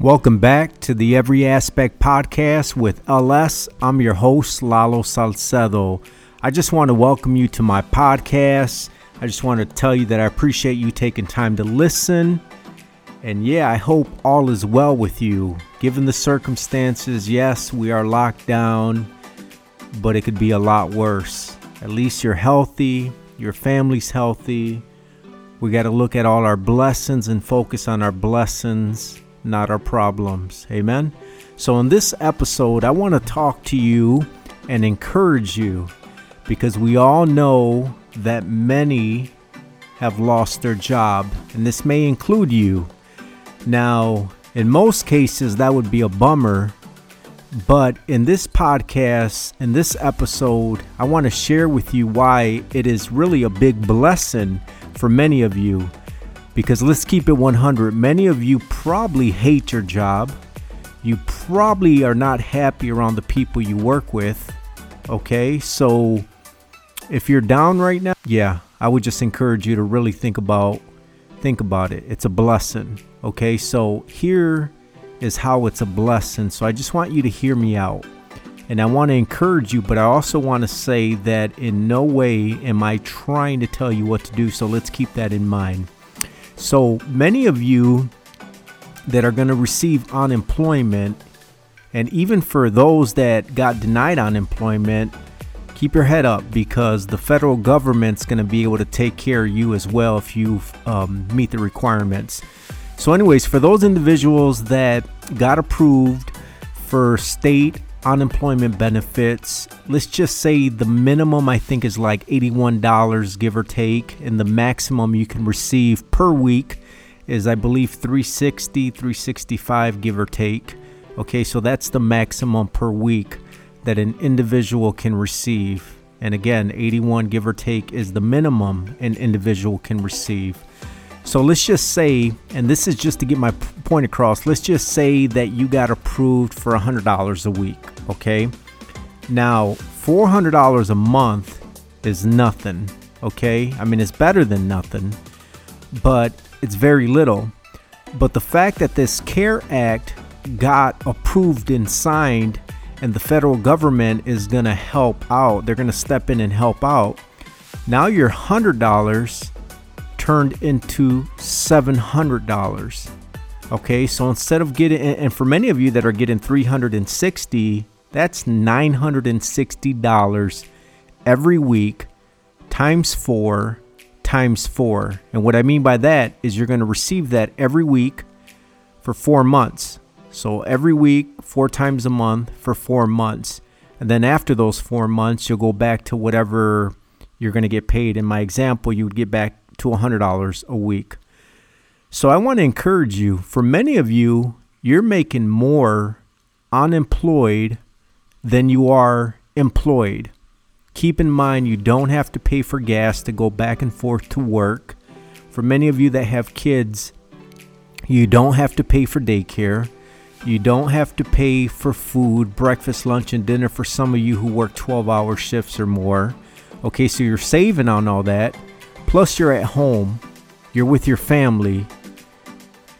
Welcome back to the Every Aspect Podcast with LS. I'm your host, Lalo Salcedo. I just want to welcome you to my podcast. I just want to tell you that I appreciate you taking time to listen. And yeah, I hope all is well with you. Given the circumstances, yes, we are locked down, but it could be a lot worse. At least you're healthy, your family's healthy. We got to look at all our blessings and focus on our blessings not our problems. Amen. So, in this episode, I want to talk to you and encourage you because we all know that many have lost their job, and this may include you. Now, in most cases, that would be a bummer. But in this podcast, in this episode, I want to share with you why it is really a big blessing for many of you because let's keep it 100. Many of you probably hate your job. You probably are not happy around the people you work with. Okay, so if you're down right now, yeah, I would just encourage you to really think about think about it. It's a blessing. Okay, so here is how it's a blessing. So I just want you to hear me out. And I want to encourage you, but I also want to say that in no way am I trying to tell you what to do. So let's keep that in mind. So many of you that are going to receive unemployment, and even for those that got denied unemployment, keep your head up because the federal government's going to be able to take care of you as well if you um, meet the requirements. So, anyways, for those individuals that got approved for state unemployment benefits. Let's just say the minimum I think is like $81 give or take and the maximum you can receive per week is I believe 360 365 give or take. Okay, so that's the maximum per week that an individual can receive. And again, 81 give or take is the minimum an individual can receive. So let's just say, and this is just to get my point across, let's just say that you got approved for $100 a week, okay? Now, $400 a month is nothing, okay? I mean, it's better than nothing, but it's very little. But the fact that this CARE Act got approved and signed, and the federal government is to help out, they're to step in and help out. Now your $100 turned into $700. Okay, so instead of getting, and for many of you that are getting 360, that's $960 every week times four times four. And what I mean by that is you're going to receive that every week for four months. So every week, four times a month for four months. And then after those four months, you'll go back to whatever you're going to get paid. In my example, you would get back to $100 a week. So I want to encourage you, for many of you, you're making more unemployed than you are employed. Keep in mind, you don't have to pay for gas to go back and forth to work. For many of you that have kids, you don't have to pay for daycare. You don't have to pay for food, breakfast, lunch, and dinner for some of you who work 12 hour shifts or more. Okay, so you're saving on all that. Plus, you're at home, you're with your family.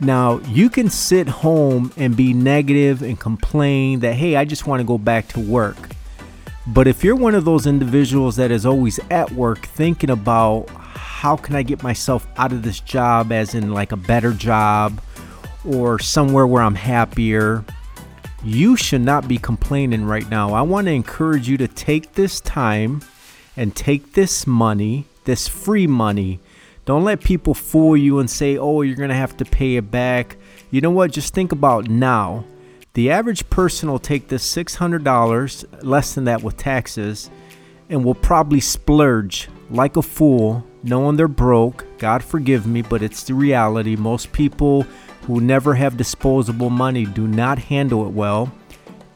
Now, you can sit home and be negative and complain that, hey, I just want to go back to work. But if you're one of those individuals that is always at work thinking about how can I get myself out of this job, as in like a better job or somewhere where I'm happier, you should not be complaining right now. I want to encourage you to take this time and take this money this free money. Don't let people fool you and say, oh, you're going to have to pay it back. You know what? Just think about now. The average person will take this $600, less than that with taxes, and will probably splurge like a fool, knowing they're broke. God forgive me, but it's the reality. Most people who never have disposable money do not handle it well,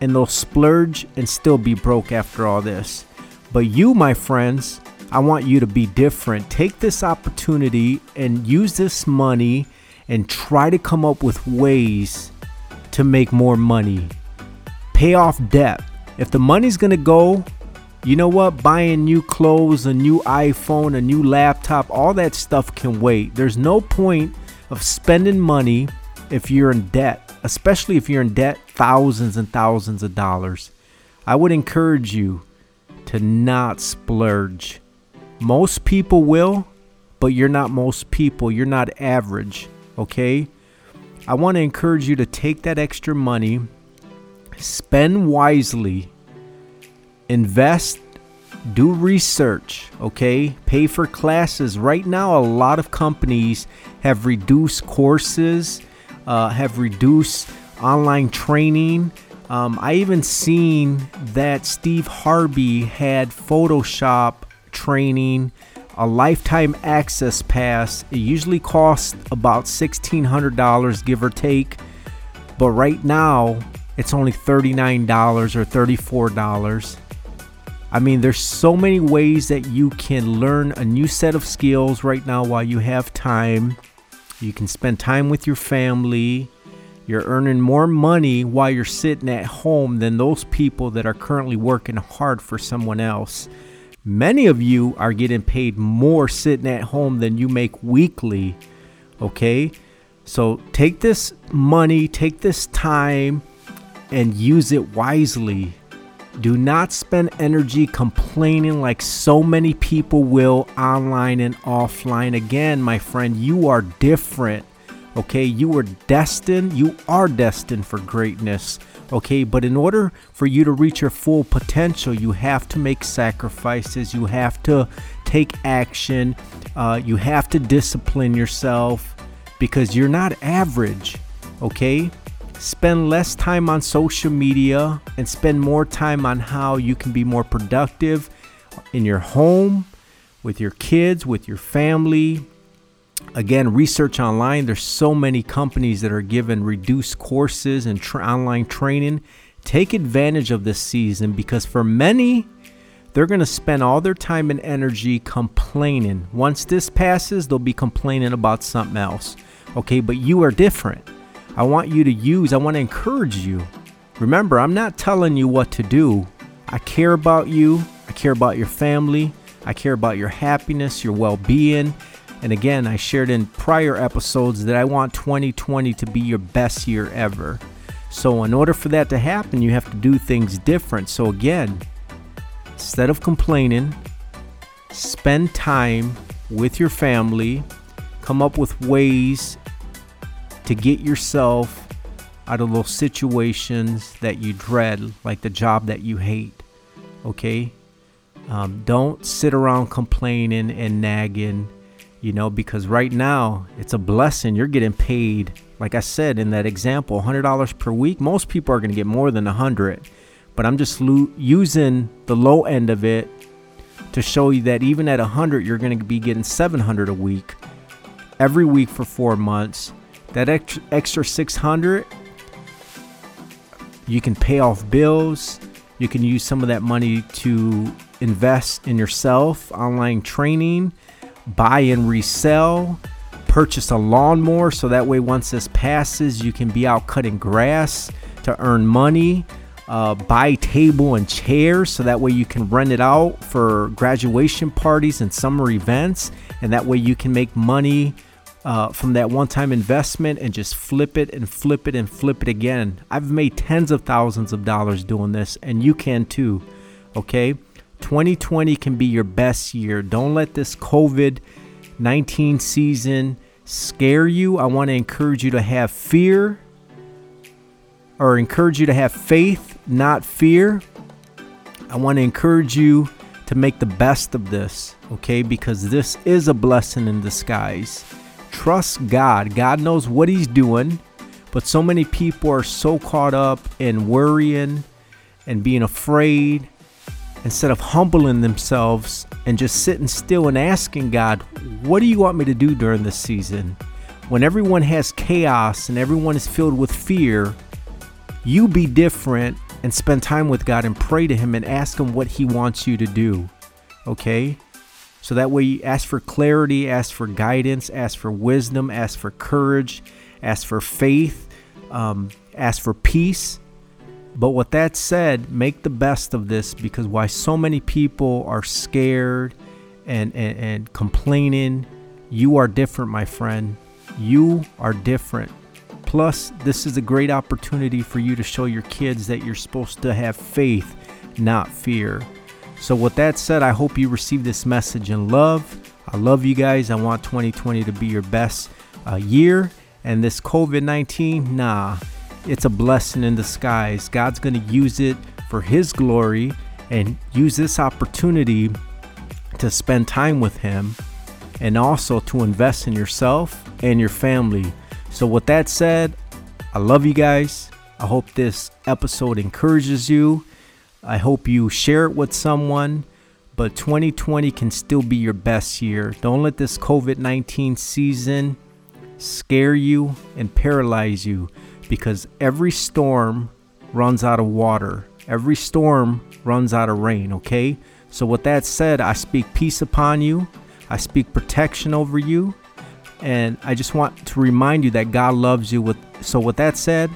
and they'll splurge and still be broke after all this. But you, my friends, I want you to be different. Take this opportunity and use this money and try to come up with ways to make more money. Pay off debt. If the money's going to go, you know what? Buying new clothes, a new iPhone, a new laptop, all that stuff can wait. There's no point of spending money if you're in debt, especially if you're in debt thousands and thousands of dollars. I would encourage you to not splurge. Most people will, but you're not most people. You're not average, okay? I want to encourage you to take that extra money, spend wisely, invest, do research, okay? Pay for classes. Right now, a lot of companies have reduced courses, uh, have reduced online training. Um, I even seen that Steve Harvey had Photoshop training a lifetime access pass. It usually costs about $1,600, give or take. But right now, it's only $39 or $34. I mean, there's so many ways that you can learn a new set of skills right now while you have time. You can spend time with your family. You're earning more money while you're sitting at home than those people that are currently working hard for someone else. Many of you are getting paid more sitting at home than you make weekly. Okay? So take this money, take this time, and use it wisely. Do not spend energy complaining like so many people will online and offline. Again, my friend, you are different. Okay, you are destined, you are destined for greatness. Okay, but in order for you to reach your full potential, you have to make sacrifices, you have to take action, uh, you have to discipline yourself because you're not average. Okay, spend less time on social media and spend more time on how you can be more productive in your home, with your kids, with your family, again research online. There's so many companies that are giving reduced courses and tra- online training. Take advantage of this season because for many they're going to spend all their time and energy complaining. Once this passes they'll be complaining about something else. Okay but you are different. I want you to use i want to encourage you. Remember i'm not telling you what to do. I care about you. I care about your family. I care about your happiness your well-being and again, I shared in prior episodes that I want 2020 to be your best year ever. So, in order for that to happen, you have to do things different. So, again, instead of complaining, spend time with your family, come up with ways to get yourself out of those situations that you dread, like the job that you hate. Okay? Um, don't sit around complaining and nagging you know, because right now it's a blessing. You're getting paid, like I said in that example, $100 per week. Most people are going to get more than 100 but I'm just lo- using the low end of it to show you that even at 100, you're going to be getting 700 a week every week for four months. That extra, extra 600, you can pay off bills. You can use some of that money to invest in yourself, online training buy and resell, purchase a lawnmower so that way once this passes, you can be out cutting grass to earn money. Uh, buy table and chairs so that way you can rent it out for graduation parties and summer events, and that way you can make money uh, from that one time investment and just flip it and flip it and flip it again. I've made tens of thousands of dollars doing this, and you can too. Okay. 2020 can be your best year. Don't let this COVID 19 season scare you. I want to encourage you to have fear or encourage you to have faith, not fear. I want to encourage you to make the best of this, okay? Because this is a blessing in disguise. Trust God. God knows what He's doing, but so many people are so caught up in worrying and being afraid instead of humbling themselves and just sitting still and asking God, What do you want me to do during this season? When everyone has chaos and everyone is filled with fear, you be different and spend time with God and pray to Him and ask Him what He wants you to do. Okay? So that way you ask for clarity, ask for guidance, ask for wisdom, ask for courage, ask for faith, um, ask for peace but with that said, make the best of this because why so many people are scared and, and, and complaining, you are different, my friend. You are different. Plus, this is a great opportunity for you to show your kids that you're supposed to have faith, not fear. So, with that said, I hope you receive this message in love. I love you guys. I want 2020 to be your best uh, year. And this COVID 19, nah, it's a blessing in disguise. God's going to use it for His glory and use this opportunity to spend time with Him and also to invest in yourself and your family. So, with that said, I love you guys. I hope this episode encourages you. I hope you share it with someone. But 2020 can still be your best year. Don't let this COVID 19 season scare you and paralyze you because every storm runs out of water. Every storm runs out of rain, okay? So, with that said, I speak peace upon you. I speak protection over you. And I just want to remind you that God loves you. With so, with that said,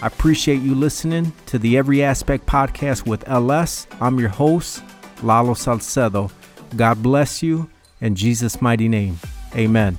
I appreciate you listening to the Every Aspect podcast with LS. I'm your host, Lalo Salcedo. God bless you in Jesus' mighty name. Amen.